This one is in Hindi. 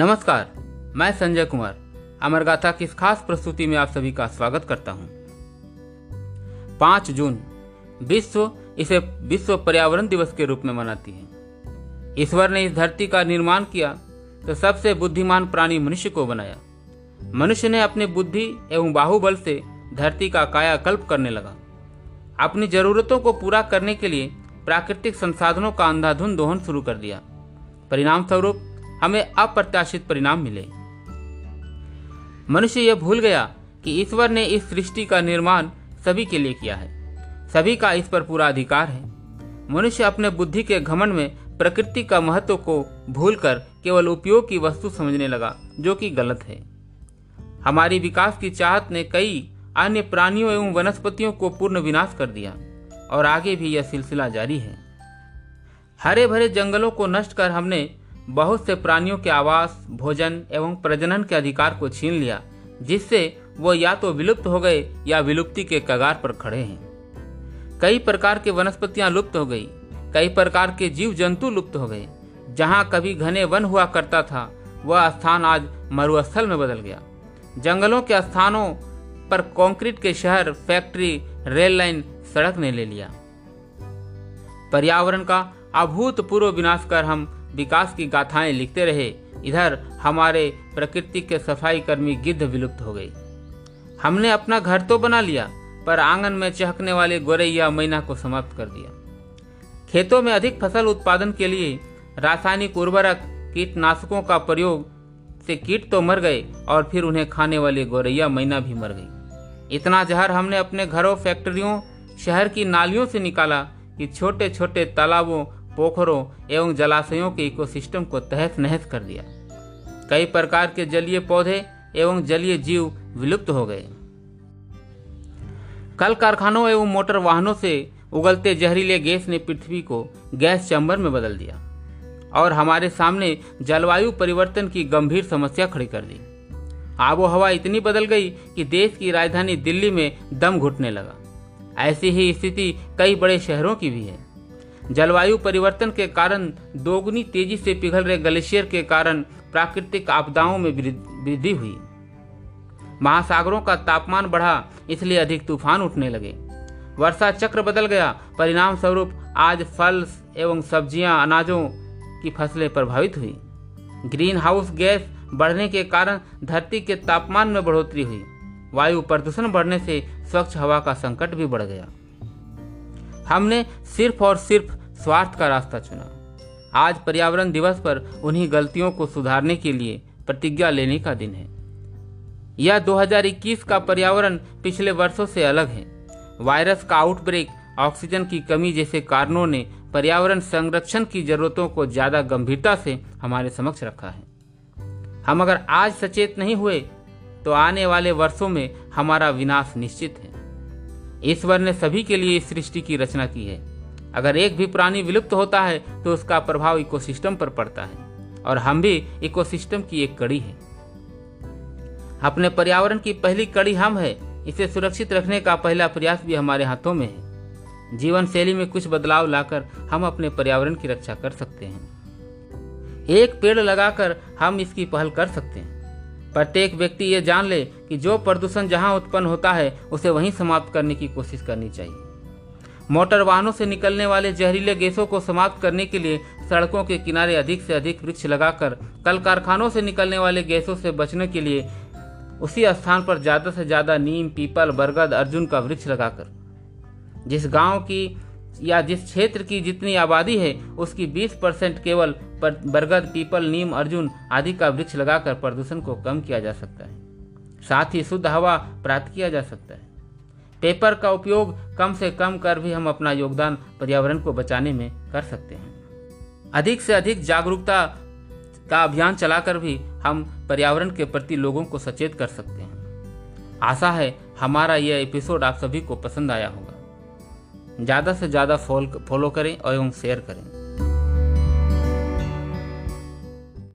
नमस्कार, मैं संजय कुमार। अमर गाथा की इस खास प्रस्तुति में आप सभी का स्वागत करता हूँ। पाँच जून, विश्व इसे विश्व पर्यावरण दिवस के रूप में मनाती है। ईश्वर ने इस धरती का निर्माण किया तो सबसे बुद्धिमान प्राणी मनुष्य को बनाया। मनुष्य ने अपनी बुद्धि एवं बाहुबल से धरती का कायाकल्प करने लगा। अपनी जरूरतों को पूरा करने के लिए प्राकृतिक संसाधनों का अंधाधुंध दोहन शुरू कर दिया। परिणाम स्वरूप हमें अप्रत्याशित परिणाम मिले। मनुष्य यह भूल गया कि ईश्वर ने इस सृष्टि का निर्माण सभी के लिए किया है। सभी का इस पर पूरा अधिकार है। मनुष्य अपने बुद्धि के घमंड में प्रकृति का महत्व को भूलकर केवल उपयोग की वस्तु समझने लगा, जो कि गलत है। हमारी विकास की चाहत ने कई अन्य प्राणियों एवं वनस्पतियों को पूर्ण विनाश कर दिया, और आगे भी यह सिलसिला जारी है। हरे भरे जंगलों को नष्ट कर हमने बहुत से प्राणियों के आवास, भोजन एवं प्रजनन के अधिकार को छीन लिया, जिससे वो या तो विलुप्त हो गए या विलुप्ति के कगार पर खड़े हैं। कई प्रकार के वनस्पतियाँ लुप्त हो गई, कई प्रकार के जीव जंतु लुप्त हो गए। जहाँ कभी घने वन हुआ करता था, वह स्थान आज मरुस्थल में बदल गया। जंगलों के स्थानों पर कंक्रीट के शहर, फैक्ट्री, रेल लाइन, सड़क ने ले लिया। पर्यावरण का अभूतपूर्व विनाश कर हम विकास की गाथाएँ लिखते रहे, इधर हमारे प्रकृति के सफ़ाई कर्मी गिद्ध विलुप्त हो गई हमने अपना घर तो बना लिया, पर आँगन में चहकने वाले गोरैया मैना को समाप्त कर दिया। खेतों में अधिक फ़सल उत्पादन के लिए रासायनिक उर्वरक, कीटनाशकों का प्रयोग से कीट तो मर गए, और फिर उन्हें खाने वाले गोरैया मैना भी मर गई। इतना जहर हमने अपने घरों, फैक्ट्रियों, शहर की नालियों से निकाला कि छोटे छोटे तालाबों पोखरों एवं जलाशयों के इकोसिस्टम को तहस नहस कर दिया। कई प्रकार के जलीय पौधे एवं जलीय जीव विलुप्त हो गए। कल कारखानों एवं मोटर वाहनों से उगलते जहरीले गैस ने पृथ्वी को गैस चैम्बर में बदल दिया और हमारे सामने जलवायु परिवर्तन की गंभीर समस्या खड़ी कर दी। आबो हवा इतनी बदल गई कि देश की राजधानी दिल्ली में दम घुटने लगा। ऐसी ही स्थिति कई बड़े शहरों की भी है। जलवायु परिवर्तन के कारण दोगुनी तेज़ी से पिघल रहे ग्लेशियर के कारण प्राकृतिक आपदाओं में वृद्धि हुई। महासागरों का तापमान बढ़ा, इसलिए अधिक तूफ़ान उठने लगे। वर्षा चक्र बदल गया। परिणाम स्वरूप आज फल एवं सब्ज़ियाँ, अनाजों की फ़सलें प्रभावित हुई। ग्रीन हाउस गैस बढ़ने के कारण धरती के तापमान में बढ़ोतरी हुई। वायु प्रदूषण बढ़ने से स्वच्छ हवा का संकट भी बढ़ गया। हमने सिर्फ़ और सिर्फ़ स्वार्थ का रास्ता चुना। आज पर्यावरण दिवस पर उन्हीं गलतियों को सुधारने के लिए प्रतिज्ञा लेने का दिन है। यह 2021 का पर्यावरण पिछले वर्षों से अलग है। वायरस का आउटब्रेक ऑक्सीजन की कमी जैसे कारणों ने पर्यावरण संरक्षण की जरूरतों को ज़्यादा गंभीरता से हमारे समक्ष रखा है। हम अगर आज सचेत नहीं हुए तो आने वाले वर्षों में हमारा विनाश निश्चित है। ईश्वर ने सभी के लिए इस सृष्टि की रचना की है। अगर एक भी प्राणी विलुप्त होता है तो उसका प्रभाव इकोसिस्टम पर पड़ता है। और हम भी इकोसिस्टम की एक कड़ी है। अपने पर्यावरण की पहली कड़ी हम है, इसे सुरक्षित रखने का पहला प्रयास भी हमारे हाथों में है। जीवन शैली में कुछ बदलाव लाकर हम अपने पर्यावरण की रक्षा कर सकते हैं। एक पेड़ लगाकर हम इसकी पहल कर सकते हैं। प्रत्येक व्यक्ति ये जान ले कि जो प्रदूषण जहाँ उत्पन्न होता है, उसे वहीं समाप्त करने की कोशिश करनी चाहिए। मोटर वाहनों से निकलने वाले जहरीले गैसों को समाप्त करने के लिए सड़कों के किनारे अधिक से अधिक वृक्ष लगाकर कल कारखानों से निकलने वाले गैसों से बचने के लिए उसी स्थान पर ज़्यादा से ज़्यादा नीम, पीपल, बरगद, अर्जुन का वृक्ष लगाकर। जिस गाँव की या जिस क्षेत्र की जितनी आबादी है, उसकी 20 परसेंट केवल पर बरगद, पीपल, नीम, अर्जुन आदि का वृक्ष लगाकर प्रदूषण को कम किया जा सकता है। साथ ही शुद्ध हवा प्राप्त किया जा सकता है। पेपर का उपयोग कम से कम कर भी हम अपना योगदान पर्यावरण को बचाने में कर सकते हैं। अधिक से अधिक जागरूकता का अभियान चलाकर भी हम पर्यावरण के प्रति लोगों को सचेत कर सकते हैं। आशा है हमारा यह एपिसोड आप सभी को पसंद आया होगा। ज़्यादा से ज़्यादा फॉलो करें और एवं शेयर करें।